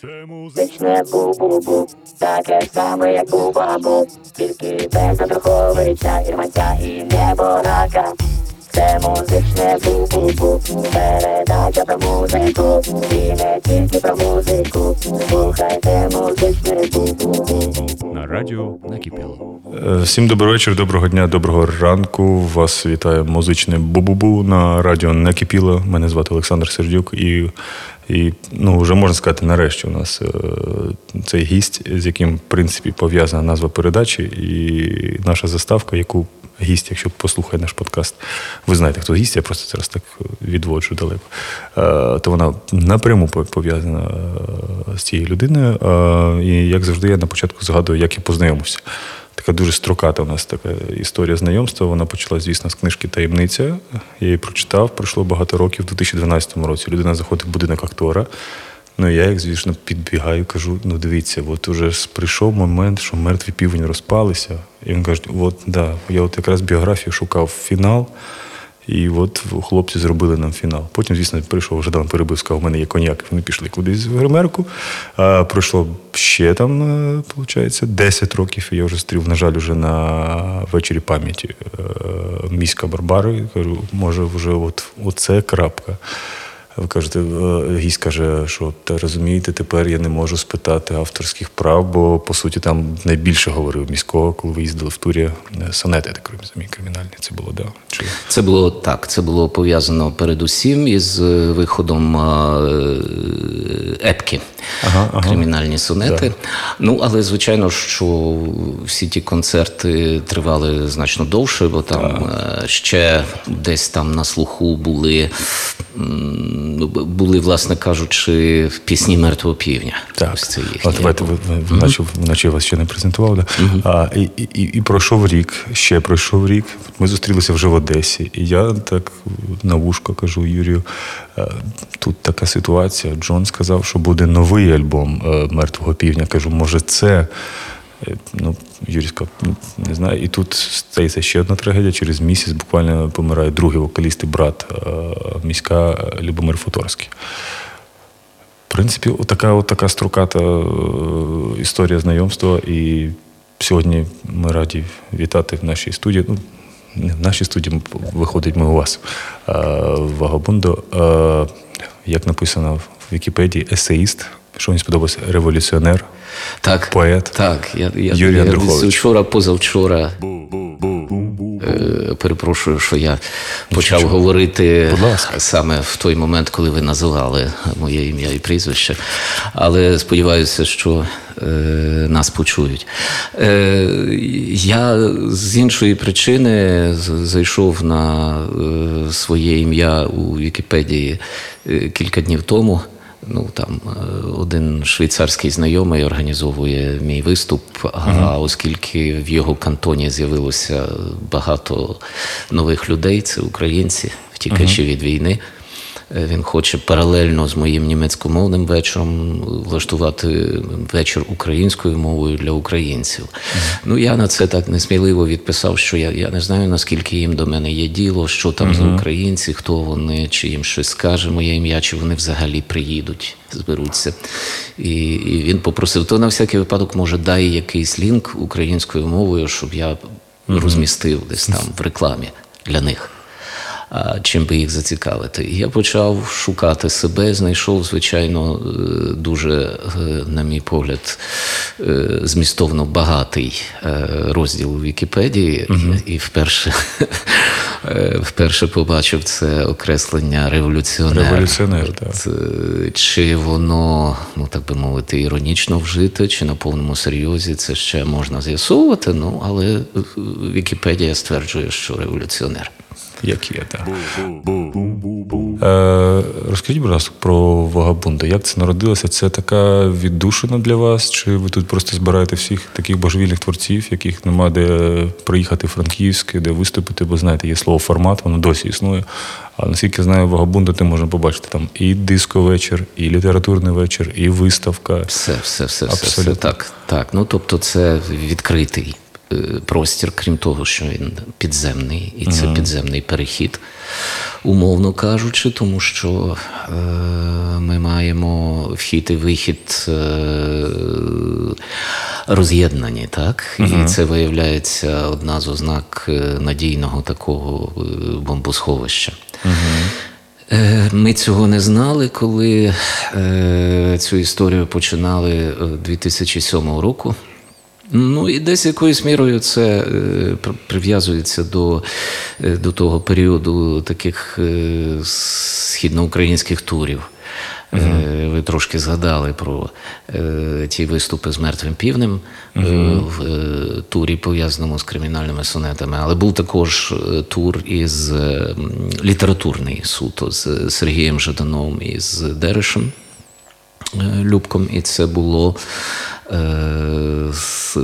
Це. Музичне бу-бу-бу, таке саме, як бу-бабу, тільки без одруховича, ірмаця і неборака. Це музичне бу-бу-бу, передача про музику, і не тільки про музику. Слухайте музичне бу-бу-бу. На радіо накипіло. Е, Всім добрий вечір, доброго дня, доброго ранку. Вас вітає музичне Бу-Бу-Бу на радіо Накипіло. Мене звати Олександр Сердюк, і, і ну, вже можна сказати, нарешті у нас е, цей гість, з яким, в принципі, пов'язана назва передачі, і наша заставка, яку гість, якщо послухає наш подкаст, ви знаєте, хто гість, я просто зараз так відводжу далеко. Е, То вона напряму пов'язана е, з цією людиною. Е, І як завжди, я на початку згадую, як я познайомився. Така дуже строката у нас така історія знайомства. Вона почалась, звісно, з книжки Таємниця. Я її прочитав, пройшло багато років. У 2012 році людина заходить в будинок актора. Ну, я, як звісно, підбігаю, кажу: ну дивіться, от уже прийшов момент, що мертві півень розпалися. І він каже: от да, я от якраз біографію шукав фінал. І от хлопці зробили нам фінал. Потім, звісно, прийшов Жадан Перебив, сказав, у мене є коньяк. Вони пішли кудись в гримерку. А, пройшло ще там, е, виходить, 10 років. Я вже стрів, на жаль, вже на вечорі пам'яті е, міська Барбари. Кажу, може, вже от, оце крапка. Ви кажете, е, гість каже, що та розумієте, тепер я не можу спитати авторських прав, бо по суті там найбільше говорив міського, коли ви їздили в турі е, сонети, так розумію, кримінальні. Це було, да? Чи... Це було так. Це було пов'язано передусім із е, виходом епки, Ага, ага. кримінальні сонети. Ну, але звичайно, що всі ті концерти тривали значно довше, бо там е, ще десь там на слуху були, були, власне кажучи, пісні мертвого півня. Так, Ось це їхні. От давайте ви, ви, ви наче, наче вас ще не презентував. Да? А, і, і, і, і пройшов рік, ще пройшов рік. Ми зустрілися вже в Одесі. І я так на вушко кажу Юрію: е, тут така ситуація. Джон сказав, що буде новий альбом е, мертвого півня. Кажу, може, це. Е, Ну, Юрій сказав, не знаю. І тут стається ще одна трагедія. Через місяць буквально помирає другий вокаліст і брат е, міська е, Любомир Футорський. В принципі, отака, отака строката історія знайомства. І сьогодні ми раді вітати в нашій студії. Ну, не в нашій студії виходить ми у вас. Вагабундо. Як написано в Вікіпедії, есеїст, що мені сподобалося, революціонер. Так, Поет Так, я, я, Юрій я Андрухович. вчора, позавчора. Е, перепрошую, що я почав говорити саме в той момент, коли ви називали моє ім'я і прізвище. Але сподіваюся, що е, нас почують. Е, я з іншої причини зайшов на е, своє ім'я у Вікіпедії е, кілька днів тому. Ну там е, один швейцарський знайомий організовує мій виступ. А оскільки в його кантоні з'явилося багато нових людей, це українці, втікачі від війни. Е, Він хоче паралельно з моїм німецькомовним вечором влаштувати вечір українською мовою для українців. Ну я на це так несміливо відписав, що я, я не знаю наскільки їм до мене є діло, що там за українці, хто вони, чи їм щось скаже моє ім'я, чи вони взагалі приїдуть, зберуться. І, і він попросив, то на всякий випадок, може, дай якийсь лінк українською мовою, щоб я розмістив десь там в рекламі для них. А чим би їх зацікавити. І я почав шукати себе, знайшов, звичайно, е, дуже, е, на мій погляд, е, змістовно багатий розділ у Вікіпедії, і вперше, вперше побачив це окреслення революціонер. Революціонер, так. Чи воно, ну так би мовити, іронічно вжите, чи на повному серйозі, це ще можна з'ясовувати. Ну, але Вікіпедія стверджує, що революціонер. Як є, так. Е, розкажіть, будь ласка, про Вагабунда. Як це народилося? Це така віддушина для вас? Чи ви тут просто збираєте всіх таких божевільних творців, яких нема де приїхати в Франківськ, де виступити? Бо знаєте, є слово формат, воно досі існує. А наскільки знаю, Вагабунда ти можна побачити там і диско-вечір, і літературний вечір, і виставка. Все, все, все, все, все. Так, так. Ну тобто, це відкритий простір, крім того, що він підземний, і це підземний перехід, умовно кажучи, тому що е, ми маємо вхід і вихід е, роз'єднані, так? І це виявляється одна з ознак е, надійного такого е, бомбосховища. Е, Ми цього не знали, коли цю історію починали е, 2007 року. Ну і десь якоюсь мірою це е, прив'язується до, е, до того періоду таких е, східноукраїнських турів. Е, Ви трошки згадали про е, ті виступи з мертвим півнем е, в е, турі, пов'язаному з кримінальними сонетами, але був також тур із літературний суто з Сергієм Жадановим і з Дерешем. Е, Любком, і це було. е, з-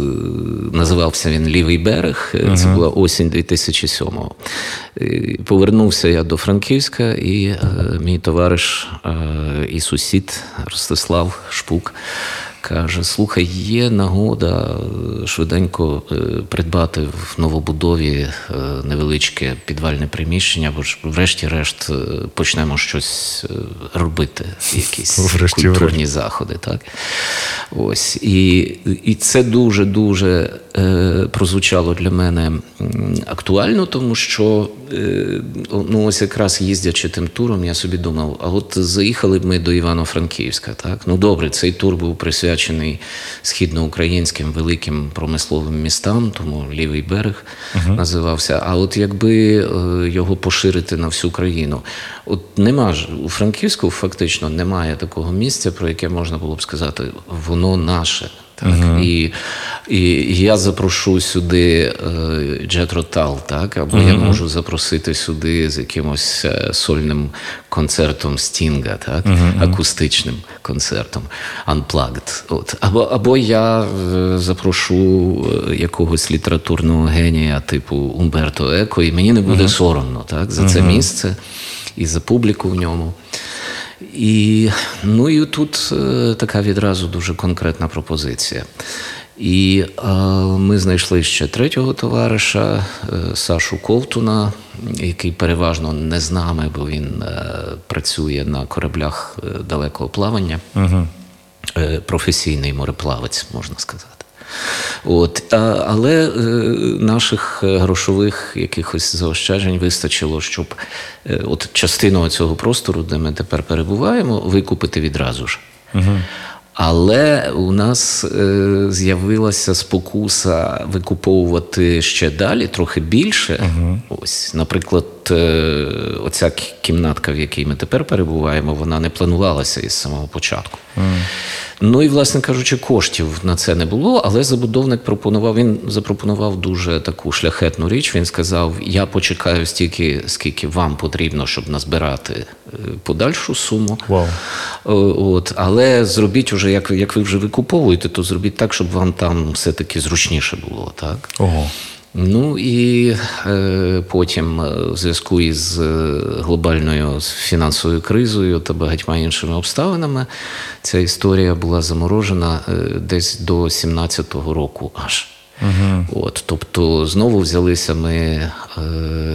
Називався він Лівий берег. Е, Це була осінь 2007-го. Е, Повернувся я до Франківська, і е, мій товариш е, і сусід Ростислав Шпук каже: слухай, є нагода е, швиденько е, придбати в новобудові е, невеличке підвальне приміщення, бо ж врешті-решт почнемо щось робити, якісь Врешті-решт. культурні заходи. Так? Ось. І, і це дуже-дуже прозвучало для мене актуально, тому що ну, ось якраз їздячи тим туром, я собі думав, а от заїхали б ми до Івано-Франківська. Так? Ну добре, цей тур був присвячений східноукраїнським великим промисловим містам, тому лівий берег називався. А от якби е, його поширити на всю країну, от нема ж у Франківську фактично немає такого місця, про яке можна було б сказати, воно наше. Так, і, і я запрошу сюди е, Джетротал, так, або я можу запросити сюди з якимось е, сольним концертом Стінга, так, акустичним концертом Unplugged. От. Або, або я е, запрошу якогось літературного генія типу Умберто Еко, і мені не буде соромно так, за це місце і за публіку в ньому. І, ну і тут така відразу дуже конкретна пропозиція. І ми знайшли ще третього товариша е, Сашу Ковтуна, який переважно не з нами, бо він е, працює на кораблях е, далекого плавання. Е, професійний мореплавець, можна сказати. От, але е, наших грошових якихось заощаджень вистачило, щоб е, от частину цього простору, де ми тепер перебуваємо, викупити відразу ж. Але у нас е, з'явилася спокуса викуповувати ще далі, трохи більше. Ось, наприклад, е, оця кімнатка, в якій ми тепер перебуваємо, вона не планувалася із самого початку. Ну і, власне кажучи, коштів на це не було, але забудовник пропонував. Він запропонував дуже таку шляхетну річ. Він сказав: Я почекаю стільки, скільки вам потрібно, щоб назбирати е, подальшу суму. Вау. О, От, але зробіть уже, як, як ви вже викуповуєте, то зробіть так, щоб вам там все-таки зручніше було. Так? Ого. Ну і е, потім, е, в зв'язку із е, глобальною фінансовою кризою та багатьма іншими обставинами, ця історія була заморожена е, десь до 17-го року аж. От, тобто знову взялися ми е,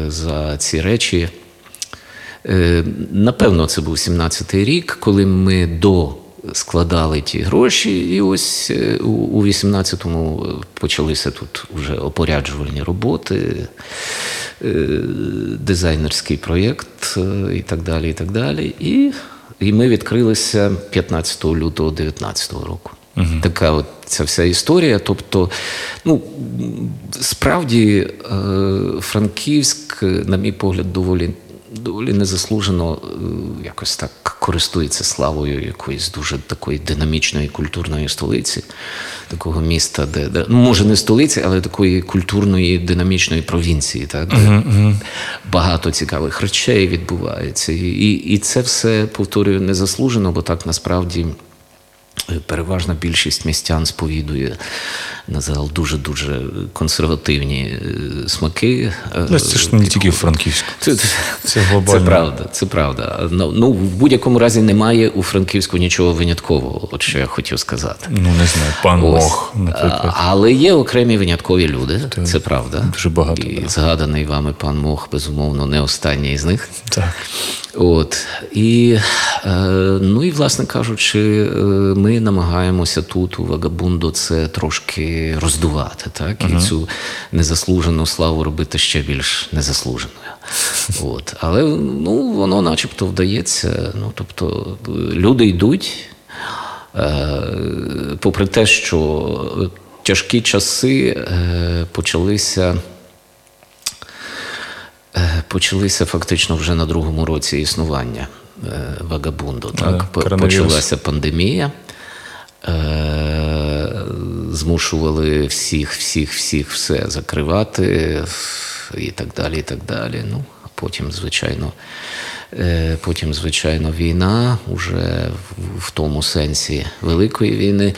за ці речі. Е, напевно, це був 17-й рік, коли ми до складали ті гроші, і ось е, у, у 18-му почалися тут вже опоряджувальні роботи, е, дизайнерський проєкт е, і так далі. І так далі. І, і ми відкрилися 15 лютого 2019 року. Така от ця вся історія. Тобто, ну справді е, Франківськ, на мій погляд, доволі доволі незаслужено е, якось так користується славою якоїсь дуже такої динамічної культурної столиці, такого міста, де, де ну, може не столиці, але такої культурної динамічної провінції, так, де багато цікавих речей відбувається. І, і це все повторюю незаслужено, бо так насправді. Переважна більшість містян сповідує на загал дуже-дуже консервативні е, смаки. Е, Ну, це ж не тільки Франківську. Це, Це глобально. Це правда, це правда. Ну, ну, в будь-якому разі немає у Франківську нічого виняткового, от що я хотів сказати. Ну, не знаю, пан Ось. Мох, наприклад. Але є окремі виняткові люди, це правда. дуже багато, І да. згаданий вами пан Мох, безумовно, не останній з них. Так. От і е, ну і власне кажучи, ми намагаємося тут у Вагабунду це трошки роздувати, так і цю незаслужену славу робити ще більш незаслуженою. От, але ну воно, начебто, вдається. Ну тобто, люди йдуть. Е, попри те, що тяжкі часи е, почалися. Е, Почалися фактично вже на другому році існування Вагабунду. Так? Почалася пандемія. Змушували всіх, всіх, всіх все закривати і так далі. і так далі. Ну, а потім, звичайно, е, потім, звичайно, війна уже в тому сенсі Великої війни.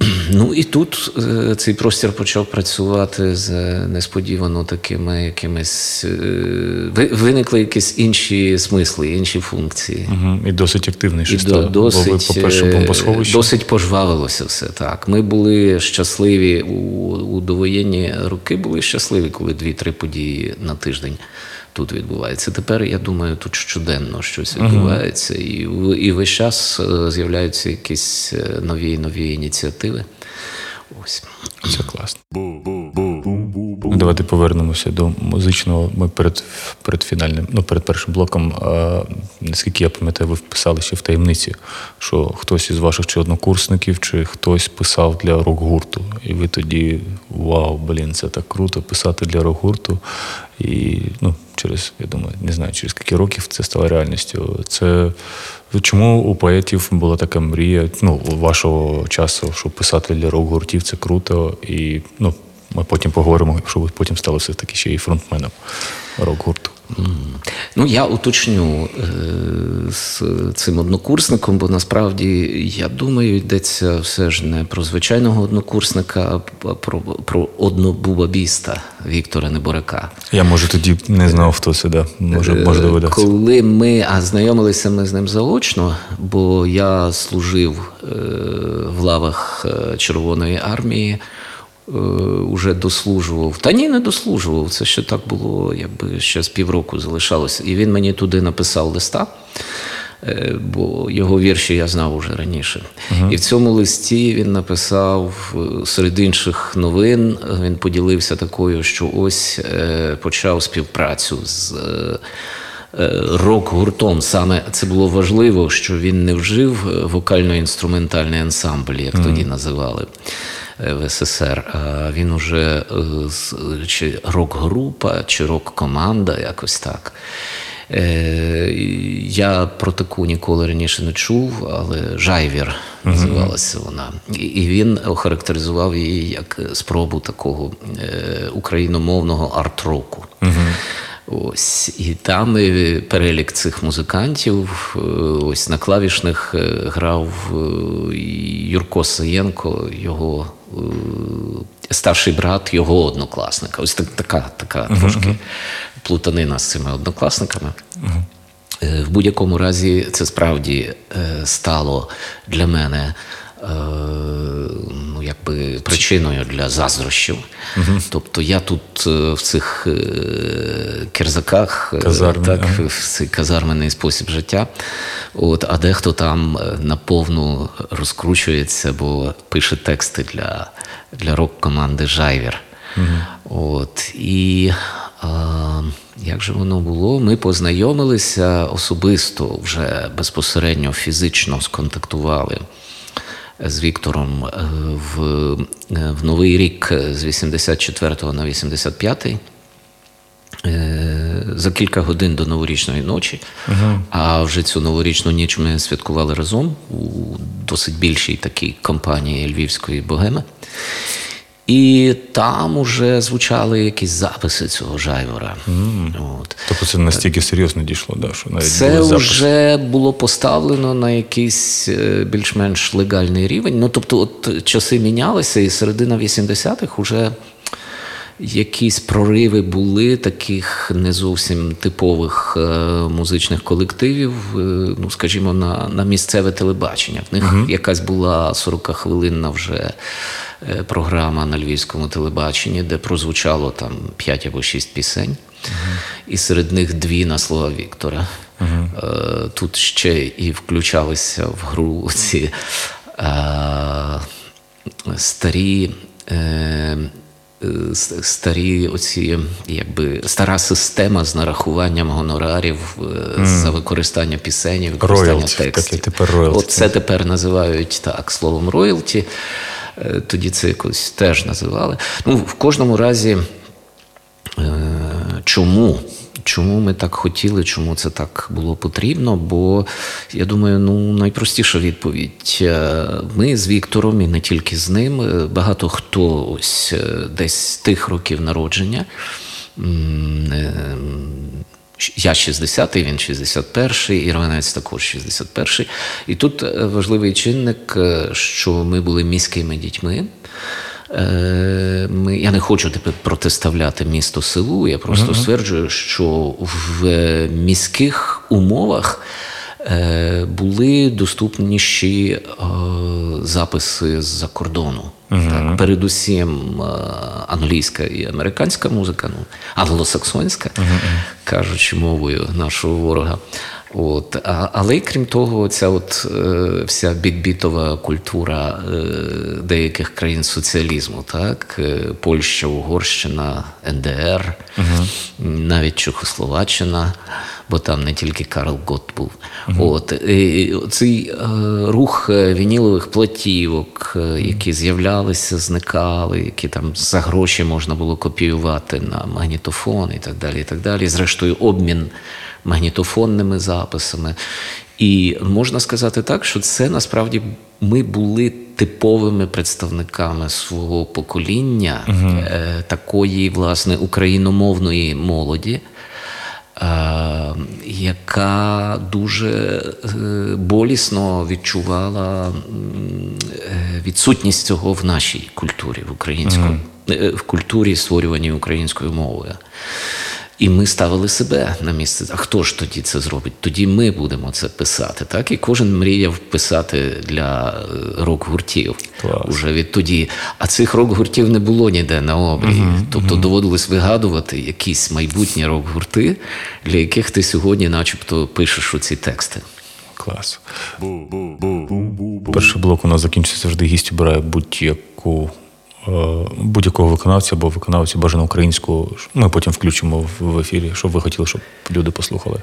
Ну і тут е, цей простір почав працювати з е, несподівано такими якимись. е, виникли якісь інші смисли, інші функції. Угу. І досить активний щось до, став. Бо ви, досить, по-перше, бомбосховище. досить пожвавилося все так. Ми були щасливі у, у довоєнні роки, були щасливі, коли дві-три події на тиждень тут відбуваються. Тепер я думаю, тут щоденно щось відбувається, і, і весь час е, з'являються якісь е, нові нові ініціативи. Ось. Це класно. Давайте повернемося до музичного. Ми перед, перед фінальним, ну перед першим блоком, а, наскільки я пам'ятаю, ви вписали ще в таємниці, що хтось із ваших чи однокурсників, чи хтось писав для рок-гурту. І ви тоді вау, блін, це так круто писати для рок-гурту. І ну, через, я думаю, не знаю, через скільки років це стало реальністю. Це чому у поетів була така мрія, ну, вашого часу, щоб писати для рок-гуртів, це круто. І ну, ми потім поговоримо, що ви потім стали все таки ще і фронтменом рок-гурту. Ну, я уточню е, з цим однокурсником, бо насправді, я думаю, йдеться все ж не про звичайного однокурсника, а про, про однобубабіста Віктора Неборака. Я може тоді не знав, хто це, да. може, може Е, доведеться. Коли ми а знайомилися ми з ним заочно, бо я служив е, в лавах е, Червоної армії, е, уже дослужував. Та ні, не дослужував. Це ще так було, якби ще з півроку залишалося. І він мені туди написав листа. е, Бо його вірші я знав уже раніше. І в цьому листі він написав е, серед інших новин. е, Він поділився такою, що ось е, почав співпрацю з е, е, рок-гуртом. Саме це було важливо, що він не вжив е, вокально-інструментальний ансамбль, як тоді називали е, в СССР. А він уже е, чи рок-група, чи рок-команда, якось так. Е, Я про таку ніколи раніше не чув, але Жайвір називалася вона. І- І він охарактеризував її як спробу такого е, україномовного арт-року. Ось і там е, перелік цих музикантів. Ось на клавішних грав Юрко Саєнко, його старший брат його однокласника. Ось так, така, така трошки плутанина з цими однокласниками. Е, В будь-якому разі, це справді е, стало для мене. Е, Ну, якби причиною для заздрощів. Тобто я тут е, в цих е, кирзаках, е, Казармі, так, ага. в цей казарменний спосіб життя. От, а дехто там е, наповну розкручується, бо пише тексти для, для рок-команди Жайвір. От, і а, як же воно було? Ми познайомилися особисто, вже безпосередньо фізично сконтактували з Віктором е, в, е, в Новий рік з 84 на 85 е, за кілька годин до новорічної ночі. А вже цю новорічну ніч ми святкували разом у досить більшій такій компанії Львівської богеми. І там уже звучали якісь записи цього жайвора. От. Тобто це настільки серйозно дійшло, да, що навіть Це були записи. вже було поставлено на якийсь е, більш-менш легальний рівень. Ну, тобто, от часи мінялися, і середина 80-х вже якісь прориви були таких не зовсім типових е, музичних колективів, е, ну, скажімо, на, на місцеве телебачення. В них якась була 40-хвилинна вже е, програма на львівському телебаченні, де прозвучало там 5 або 6 пісень, і серед них дві на слова Віктора. Е, Тут ще і включалися в гру ці старі. Е, Старі оці, якби стара система з нарахуванням гонорарів mm. за використання пісень, і використання Роялті, текстів. таке тепер роялті. От це тепер називають так словом роялті. Е, Тоді це якось теж називали. Ну, в кожному разі, е, чому? Чому ми так хотіли, чому це так було потрібно? Бо я думаю, ну найпростіша відповідь. Е, Ми з Віктором і не тільки з ним, е, багато хто ось е, десь з тих років народження. я 60-й, він 61-й, Ірванець також 61-й. І тут важливий чинник, що ми були міськими дітьми. Е, Ми, я не хочу тепер протиставляти місто селу. Я просто стверджую, що в е, міських умовах е, були доступніші е, записи з-за кордону. Так, передусім е, англійська і американська музика, ну, англосаксонська, кажучи мовою нашого ворога. От, а, але крім того, ця от е, вся бікбітова культура е, деяких країн соціалізму, так? Е, Польща, Угорщина, НДР, навіть Чехословаччина, бо там не тільки Карл Гот був. От, і цей е, рух е, вінілових платівок, е, які з'являлися, зникали, які там за гроші можна було копіювати на магнітофон і так далі. І так далі. Зрештою, обмін магнітофонними записами. І можна сказати так, що це насправді ми були типовими представниками свого покоління, е, такої, власне, україномовної молоді. е, Яка дуже е, болісно відчувала відсутність цього в нашій культурі, в українському, е, в культурі, створюваній українською мовою. І ми ставили себе на місце. А хто ж тоді це зробить? Тоді ми будемо це писати. Так і кожен мріяв писати для е, рок-гуртів уже відтоді. А цих рок-гуртів не було ніде на обрії. тобто доводилось вигадувати якісь майбутні рок-гурти, для яких ти сьогодні, начебто, пишеш оці тексти. Клас. Перший блок у нас закінчиться завжди гість обирає будь-яку. Е, Будь-якого виконавця або виконавця бажано українську. Ми потім включимо в- ефірі, щоб ви хотіли, щоб люди послухали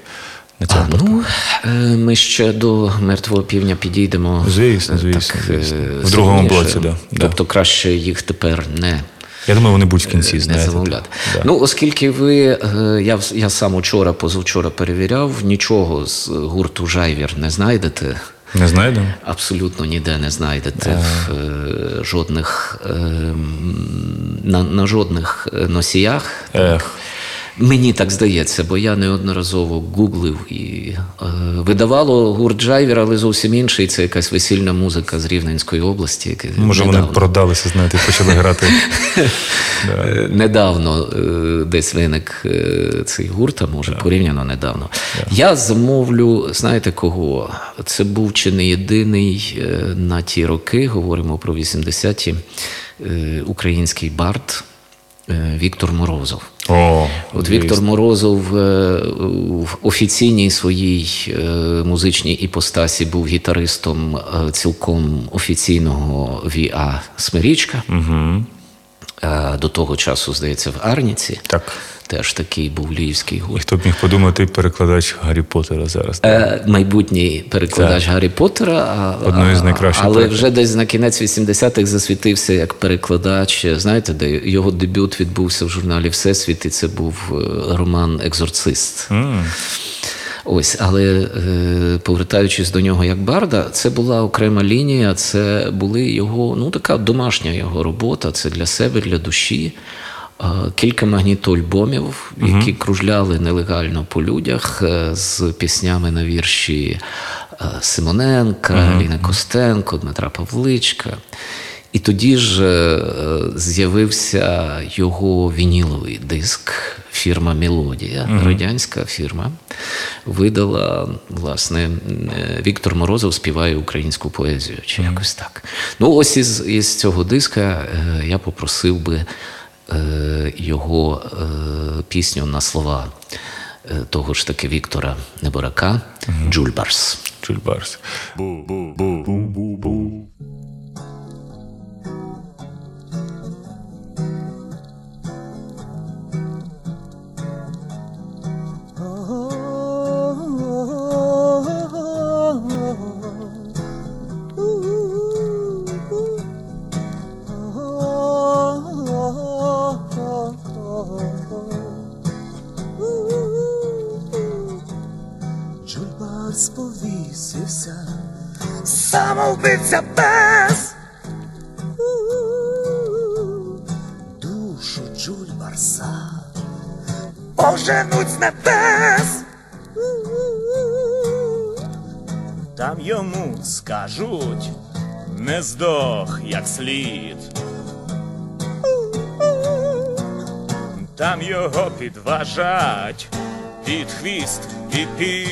на цьому А, ну, е, ми ще до мертвого півня підійдемо. Звісно, е, звісно, е, звісно. В другому блоці, да, да. Тобто краще їх тепер не Я думаю, вони будуть в кінці, не знаєте. замовляти. Да. Ну, оскільки ви, я, я сам учора, позавчора перевіряв, нічого з гурту Жайвір не знайдете. Не знайдемо? Абсолютно ніде не знайдете в е, жодних е, на, на жодних е, носіях. Ех. Мені так здається, бо я неодноразово гуглив і е, видавало гурт Джайвір, але зовсім інший. Це якась весільна музика з Рівненської області. Може, вони продалися, знаєте, і почали грати. Е, Недавно е, десь виник е, цей гурт, а може порівняно недавно. Я замовлю, знаєте кого? Це був чи не єдиний на ті роки, говоримо про 80-ті, е, український бард Віктор Морозов. О, От Віктор Морозов е, в офіційній своїй е, музичній іпостасі був гітаристом е, цілком офіційного ВІА Смирічка. Угу. До того часу, здається, в Арніці. Так. Теж такий був львівський І хто б міг подумати, перекладач Гаррі Поттера зараз. Е, майбутній перекладач Гаррі Поттера, Одної з найкращих але проєктів. вже десь на кінець 80-х засвітився як перекладач. Знаєте, де його дебют відбувся в журналі Всесвіт, і це був е, роман Екзорцист. М. Ось, але е, повертаючись до нього як барда, це була окрема лінія, це були його, ну така домашня його робота, це для себе, для душі. Кілька магнітоальбомів, які кружляли нелегально по людях е, з піснями на вірші е, Симоненка, Ліни Костенко, Дмитра Павличка. І тоді ж е, з'явився його вініловий диск, фірма Мелодія, радянська фірма, видала, власне, е, Віктор Морозов співає українську поезію, чи якось так. Ну, ось із, із цього диска е, я попросив би його пісню на слова того ж таки Віктора Неборака Джульбарс. Чульбарс. Бу-бу-бу-бу-бу-бу. Йому скажуть, не здох як слід. Там його підважать під хвіст і під.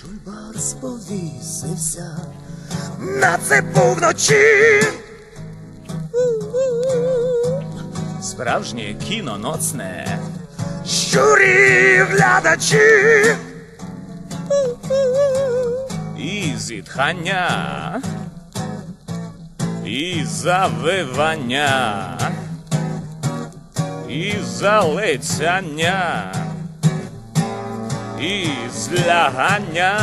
Чульбарс повісився на цепу вночі. Справжнє кіно ноцне. Щурі глядачі. Зітхання. І завивання. І залицяння. І злягання.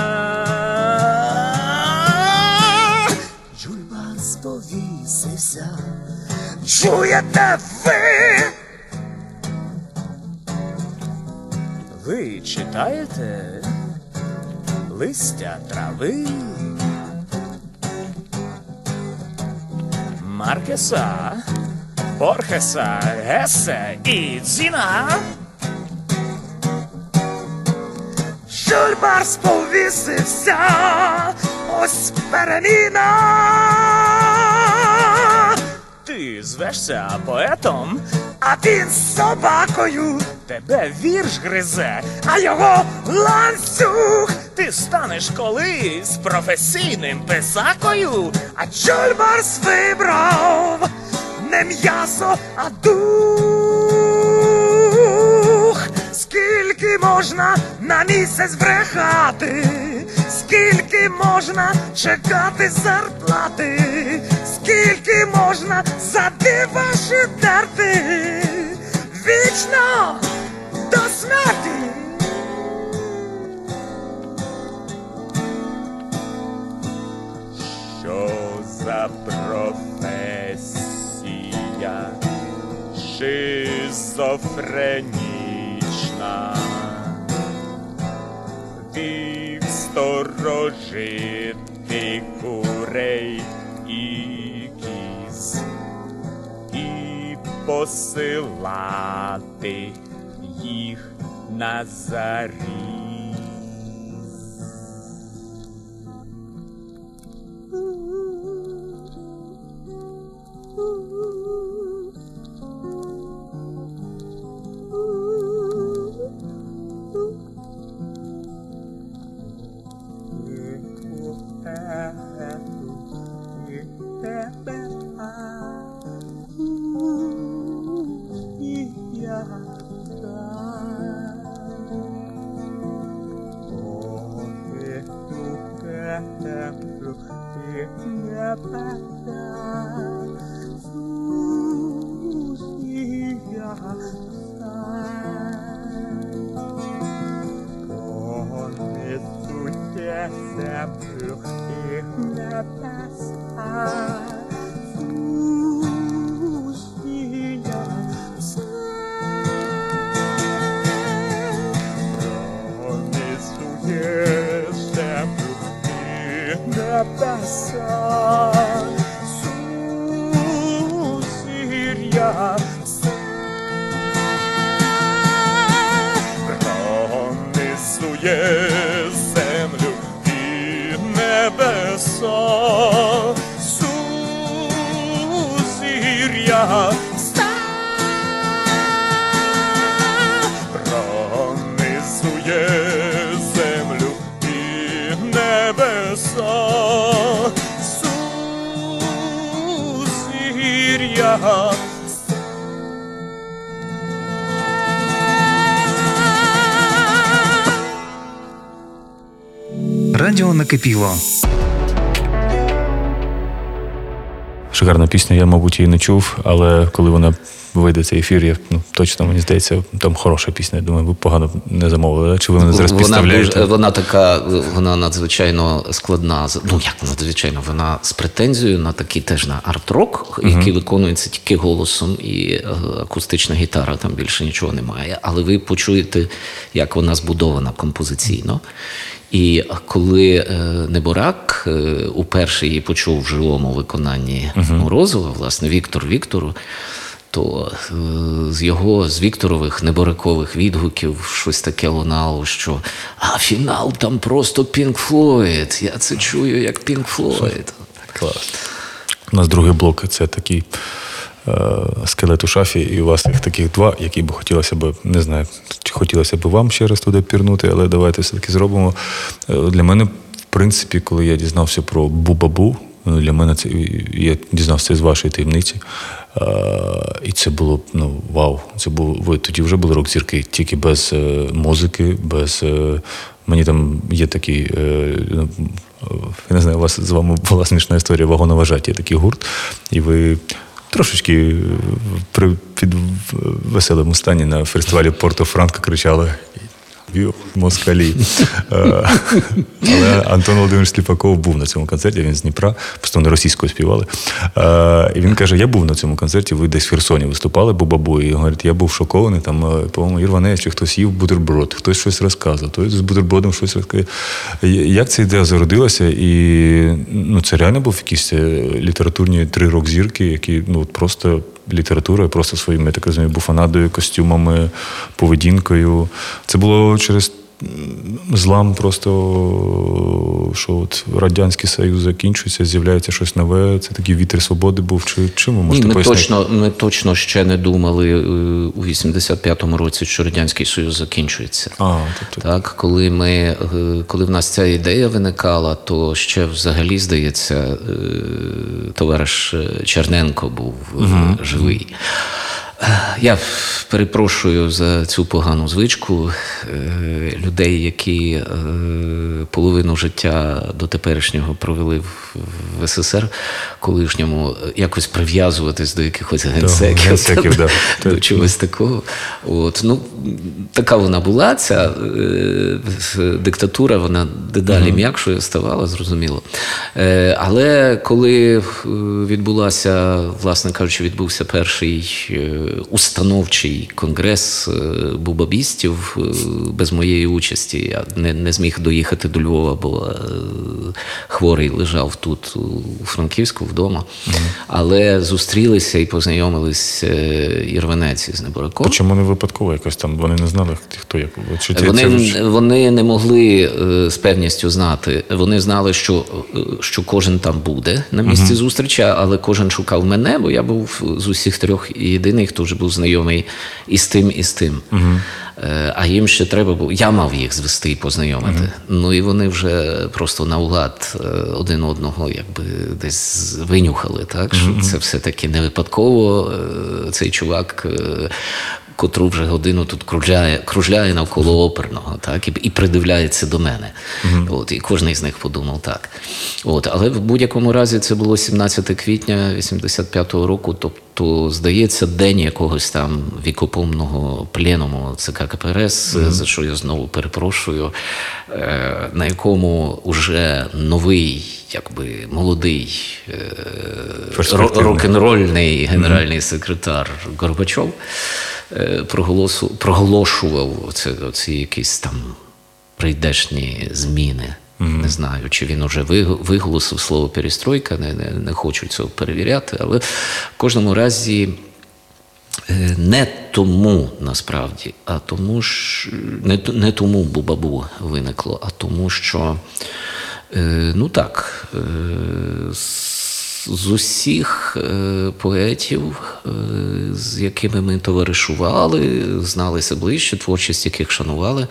Джульбарс повісився. Чуєте ви? Ви читаєте листя трави? Маркеса, Борхеса, Гесе і Дзіна. Шульбарс повісився, ось переміна. Звешся поетом, а він собакою. Тебе вірш гризе, а його ланцюг. Ти станеш колись професійним писакою, а Чульбарс вибрав не м'ясо, а дух. Скільки можна на місяць брехати, скільки можна чекати зарплати, скільки можна за диваші терти, вічно до смерті. Що за професія шизофренічна? Вік сторожити курей посилати їх на заріз. Радіо накипіло. Шикарна пісня, я, мабуть, її не чув, але коли вона вийде цей ефір, я ну, точно мені здається, там хороша пісня. Я думаю, ви погано не замовили. Чи ви мене зараз Вона, підставляєте? дуже, вона така, вона надзвичайно складна. Ну як надзвичайно, вона з претензією на такий теж на арт-рок, який виконується тільки голосом і е, акустична гітара, там більше нічого немає. Але ви почуєте, як вона збудована композиційно. І коли е, Неборак е, уперше її почув в живому виконанні Морозова, власне, Віктор Віктору, то е, з його з Вікторових неборакових відгуків щось таке лунало, що а фінал там просто Пінк Флойд. Я це чую як Пінк Флойд. Клас. У нас другий блок це такий скелет у шафі, і у вас їх таких два, які б хотілося б, не знаю, чи хотілося б вам ще раз туди пірнути, але давайте все-таки зробимо. Е, Для мене, в принципі, коли я дізнався про Бубабу, ну, для мене це я дізнався з вашої таємниці. Е, і це було ну вау. Це було ви тоді вже були рок-зірки, тільки без е, музики, без е, мені там є такий. Е, ну, я не знаю, у вас з вами була смішна історія вагоноважаті, такий гурт, і ви трошечки е, при, під веселому стані на фестивалі Порто Франко кричали. «Віо, Москалі. Е, Але Антон Володимирович Сліпаков був на цьому концерті, він з Дніпра, просто вони російською співали. Е, І він каже: Я був на цьому концерті, ви десь в Херсоні виступали, Бубабу. І говорить, я був шокований. Там, е, по-моєму, Ірванець, чи хтось їв бутерброд, хтось щось розказував, хтось з бутербродом щось розказує. Як ця ідея зародилася? І ну, це реально був якісь літературні три рок-зірки, які ну, просто літературою, просто своїми, я так розумію, буфанадою, костюмами, поведінкою. Це було через злам, просто що от Радянський Союз закінчується, з'являється щось нове. Це такий вітер свободи був. Чи чим ви Ні, ми пояснити? точно, ми точно ще не думали е, у 85-му році, що Радянський Союз закінчується. А, тобто, Так, коли ми, е, коли в нас ця ідея виникала, то ще взагалі, здається, е, товариш Черненко був е, живий. Я перепрошую за цю погану звичку е, людей, які е, половину життя до теперішнього провели в, СССР колишньому, е, якось прив'язуватись до якихось генсеків, генсеків, да. до чогось такого. От, ну, така вона була, ця диктатура, вона дедалі м'якшою ставала, зрозуміло. Але коли відбулася, власне кажучи, відбувся перший установчий конгрес е, бубабістів е, без моєї участі, я не, не зміг доїхати до Львова, бо е, хворий лежав тут у Франківську вдома. Але зустрілися і познайомились е, Ірванець з Небораком. Чому не випадково якось там? Вони не знали, хто як. Чи Вони, це вони не могли з певністю знати. Вони знали, що, що кожен там буде на місці зустрічі, але кожен шукав мене, бо я був з усіх трьох єдиний, хто вже був знайомий і з тим, і з тим. Угу. А їм ще треба було. Я мав їх звести і познайомити. Ну і вони вже просто наугад е, один одного якби десь винюхали, так? Що це все-таки не випадково. е, Цей чувак. Котру вже годину тут кружляє, кружляє навколо оперного, так, і, і придивляється до мене. От, і кожен з них подумав так. От, але в будь-якому разі це було 17 квітня 85-го року, тобто, здається, день якогось там вікопомного пленуму ЦК КПРС, за що я знову перепрошую, е, на якому вже новий, якби молодий е, рок-н-рольний генеральний секретар Горбачов проголошував оце, оці якісь там прийдешні зміни Не знаю, чи він уже виголосив слово перестройка, не, не, не хочу цього перевіряти, але в кожному разі. Е, Не тому насправді, а тому ж не, не тому Бубабу виникло, а тому, що е, ну так, е, з усіх е, поетів, е, з якими ми товаришували, зналися ближче, творчість яких шанували.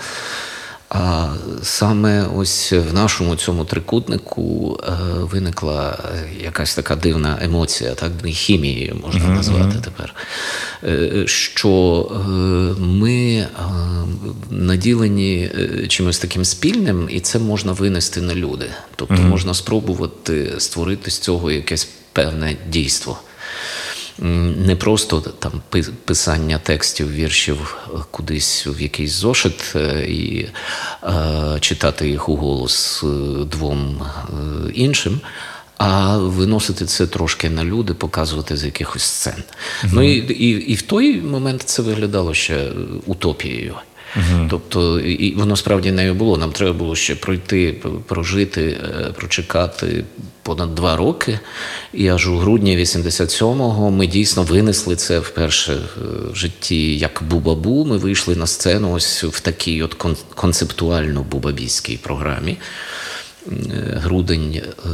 А саме ось в нашому цьому трикутнику е, виникла е, якась така дивна емоція, так хімією можна назвати тепер. Е, Що ми наділені чимось таким спільним, і це можна винести на люди. Тобто можна спробувати створити з цього якесь певне дійство. Не просто там пи- писання текстів, віршів е, кудись в якийсь зошит е, і е, читати їх у голос двом іншим, а виносити це трошки на люди, показувати з якихось сцен. Ну і, і, і в той момент це виглядало ще е, утопією. Тобто, і воно справді нею було. Нам треба було ще пройти, прожити, е, прочекати понад два роки. І аж у грудні 87-го ми дійсно винесли це вперше е, в житті як Бубабу. Ми вийшли на сцену ось в такій от концептуально бубабійській програмі. Е, Грудень е,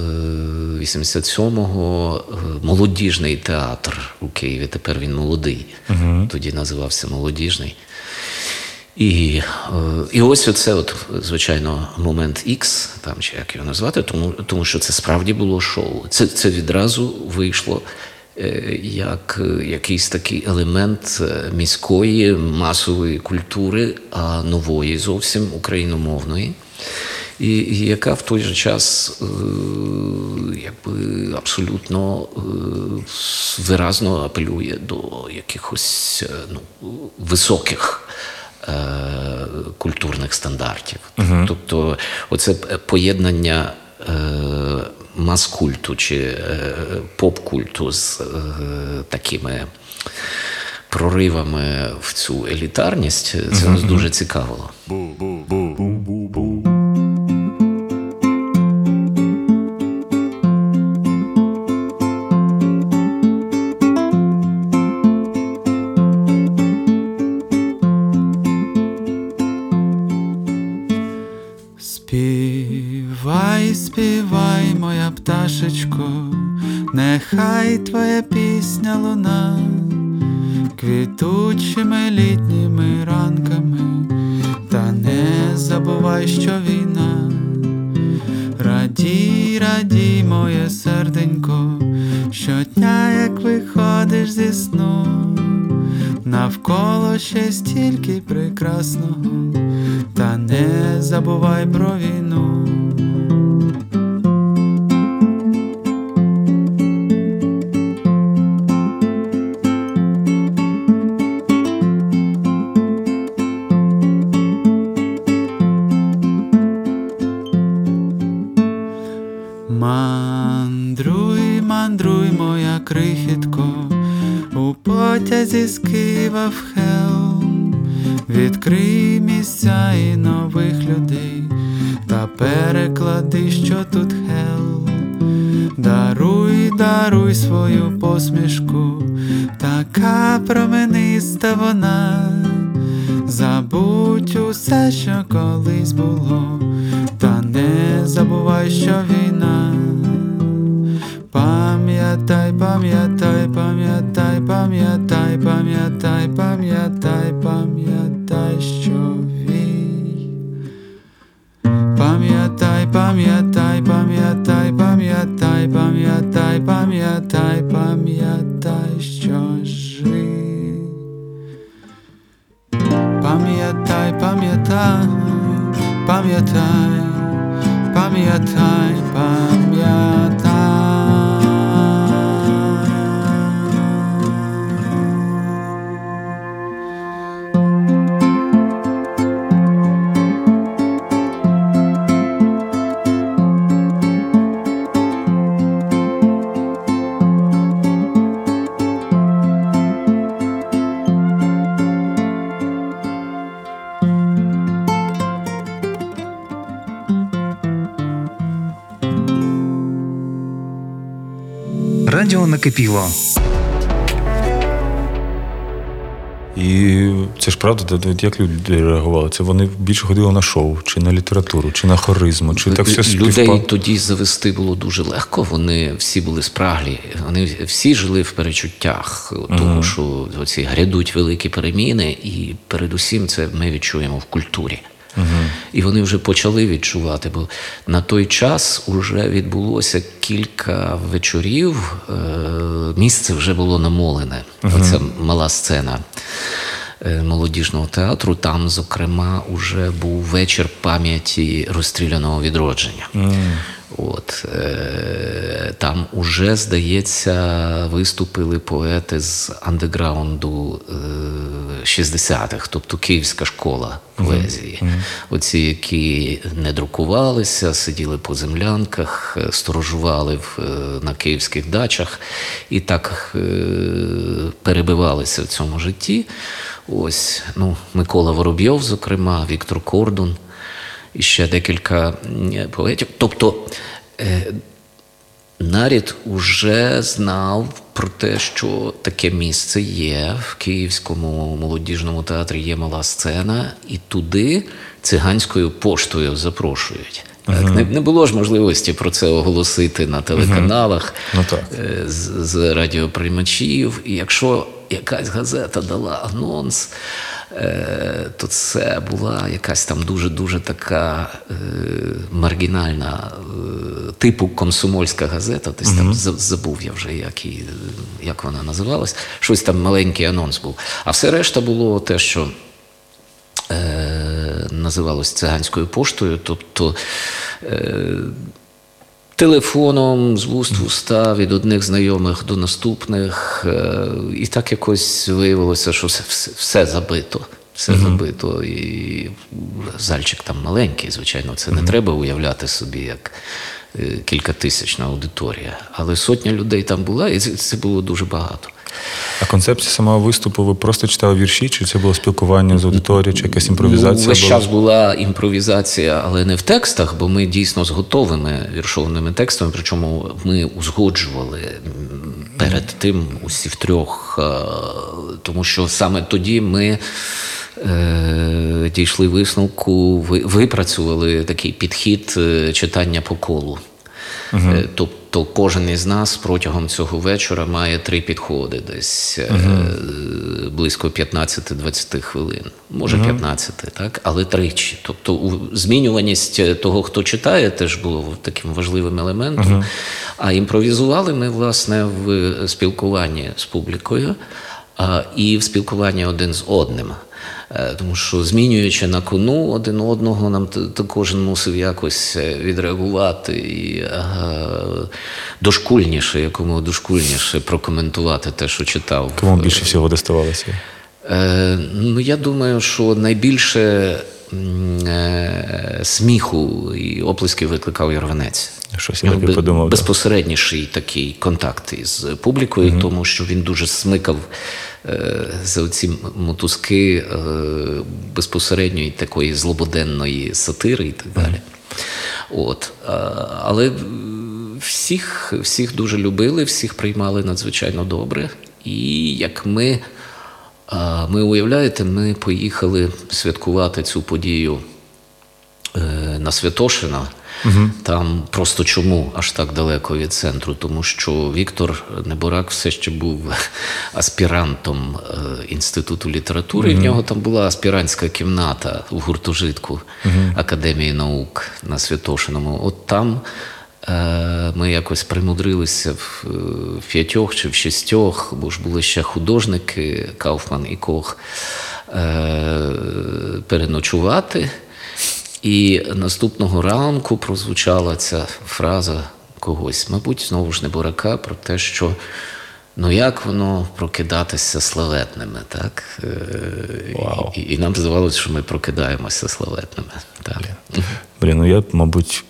87-го е, молодіжний театр у Києві. Тепер він молодий. Тоді називався молодіжний. І, е, і ось оце, от, звичайно, момент X, там чи як його назвати, тому, тому що це справді було шоу. Це, це відразу вийшло е, як е, якийсь такий елемент міської масової культури, а нової зовсім україномовної. І, і яка в той же час якби абсолютно виразно апелює до якихось ну, високих культурних стандартів. Тобто, оце поєднання е, мас-культу чи е, поп-культу з е, такими проривами в цю елітарність, це нас дуже цікавило. Мандруй, моя крихітко, у потязі з Києва в Хелм, відкрий місця і нових людей, та переклади, що тут хел. Даруй, даруй свою посмішку, така промениста вона. Забудь усе, що колись було, та не забувай, що війна. Пам'ятай, пам'ятай, пам'ятай, пам'ятай, пам'ятай, пам'ятай, пам'ятай, що вій. Пам'ятай, пам'ятай, пам'ятай, пам'ятай, пам'ятай, пам'ятай, пам'ятай, що жив. Пам'ятай, пам'ятай, пам'ятай, пам'ятай, пам'ятай. Радіо накипіло. І це ж правда, як люди реагували? Це вони більше ходили на шоу, чи на літературу, чи на харизму, чи так все Людей тоді завести було дуже легко. Вони всі були спраглі. Вони всі жили в перечуттях, тому що оці грядуть великі переміни, і передусім це ми відчуємо в культурі. І вони вже почали відчувати, бо на той час вже відбулося кілька вечорів. е, Місце вже було намолене. Оця мала сцена е, молодіжного театру. Там, зокрема, уже був вечір пам'яті розстріляного відродження. От, е, там уже, здається, виступили поети з андеграунду е, 60-х, тобто Київська школа поезії. Оці, які не друкувалися, сиділи по землянках, е, сторожували в, е, на київських дачах і так е, перебивалися в цьому житті. Ось, ну, Микола Воробйов, зокрема, Віктор Кордун і ще декілька поетів. Тобто е, нарід уже знав про те, що таке місце є в Київському молодіжному театрі є мала сцена, і туди циганською поштою запрошують. Так, не, не було ж можливості про це оголосити на телеканалах Ну, так. е, з, з радіоприймачів. І якщо якась газета дала анонс, то це була якась там дуже-дуже така е, маргінальна, е, типу комсомольська газета. Десь там забув я вже, як, і, як вона називалась. Щось там маленький анонс був. А все решта було те, що е, називалось циганською поштою, тобто е, телефоном з вуст в уста від одних знайомих до наступних. Е, і так якось виявилося, що все, все, все забито. Все забито, і зальчик там маленький, звичайно, це не треба уявляти собі як е, кількатисячна аудиторія. Але сотня людей там була, і це було дуже багато. А концепція самого виступу, ви просто читали вірші, чи це було спілкування з аудиторією, чи якась імпровізація? Ну, весь була? час була імпровізація, але не в текстах, бо ми дійсно з готовими віршованими текстами, причому ми узгоджували перед тим усі втрьох, е, тому що саме тоді ми. е, Дійшли висновку, випрацювали такий підхід е, читання по колу. Е, Тобто кожен із нас протягом цього вечора має три підходи, десь е, близько 15-20 хвилин, може 15, так, але тричі. Тобто змінюваність е, того, хто читає, теж було таким важливим елементом. А імпровізували ми, власне, в спілкуванні з публікою і в спілкуванні один з одним. Е, Тому що змінюючи на кону один одного, нам кожен мусив якось е, відреагувати і е, дошкульніше, якому дошкульніше прокоментувати те, що читав. Кому більше всього доставалося? Ну, я думаю, що найбільше сміху і оплесків викликав Ярванець. Щось я Ну, таки бе- да. Такий контакт із публікою, тому що він дуже смикав е, за ці мотузки е, безпосередньої такої злободенної сатири і так далі. От. А, але всіх, всіх дуже любили, всіх приймали надзвичайно добре. І як ми, а, ми уявляєте, ми поїхали святкувати цю подію е, на Святошина. Там просто чому аж так далеко від центру? Тому що Віктор Неборак все ще був аспірантом е, інституту літератури. І в нього там була аспірантська кімната в гуртожитку Академії наук на Святошиному. От там ми якось примудрилися в, е, п'ятьох чи в шістьох, бо ж були ще художники Кауфман і Кох, е, переночувати. І наступного ранку прозвучала ця фраза когось, мабуть, знову ж не Бурака, про те, що ну як воно прокидатися славетними, так? Е, Вау. І, і нам здавалося, що ми прокидаємося славетними. Так. Блін, ну я, мабуть,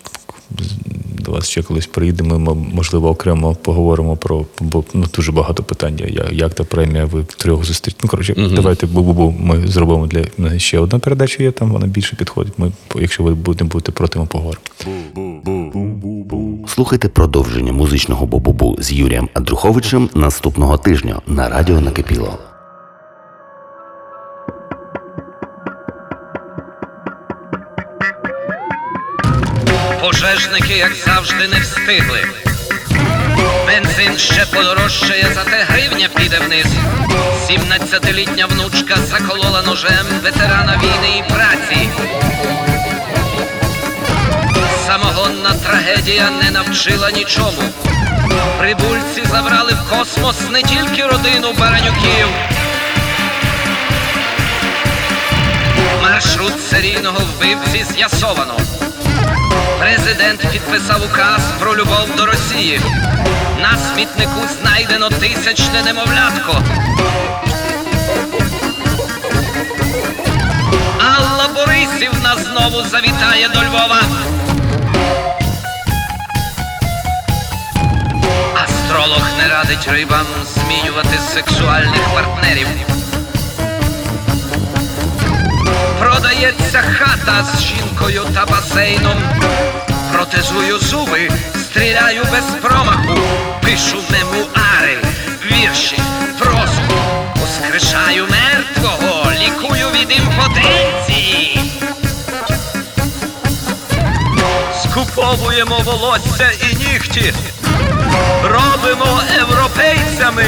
до вас ще колись приїдемо, ми, можливо, окремо поговоримо про, бо ну, дуже багато питань. Я- Як та премія, ви трьох зустріч. Ну, коротше, давайте бу-бу-бу. Ми зробимо для мене ще одна передача є, там вона більше підходить. Ми, якщо ви будете, будете проти, ми поговоримо. Слухайте продовження музичного бобобу з Юрієм Андруховичем наступного тижня на радіо Накипіло. Пожежники, як завжди, не встигли. Бензин ще подорожчає, зате гривня піде вниз. 17-літня внучка заколола ножем ветерана війни і праці. Самогонна трагедія не навчила нічому. Прибульці забрали в космос не тільки родину баранюків. Маршрут серійного вбивці з'ясовано. Президент підписав указ про любов до Росії. На смітнику знайдено тисячне немовлятко. Алла Борисівна знову завітає до Львова. Астролог не радить рибам змінювати сексуальних партнерів. Продається хата з жінкою та басейном. Протезую зуби, стріляю без промаху, пишу мемуари, вірші, прозу, воскрешаю мертвого, лікую від імпотенції. Скуповуємо волосся і нігті, робимо європейцями.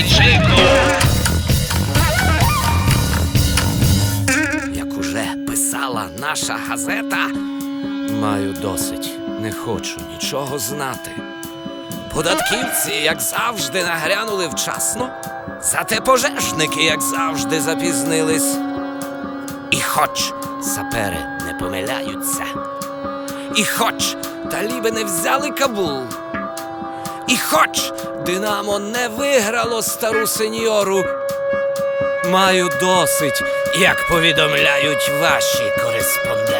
Europejczyku. Як уже писала наша газета, маю досить, не хочу нічого знати. Податківці, як завжди, нагрянули вчасно, зате пожежники, як завжди, запізнились. І хоч сапери не помиляються, і хоч таліби не взяли Кабул. І хоч Динамо не виграло стару сеньору, маю досить, як повідомляють ваші кореспонденти.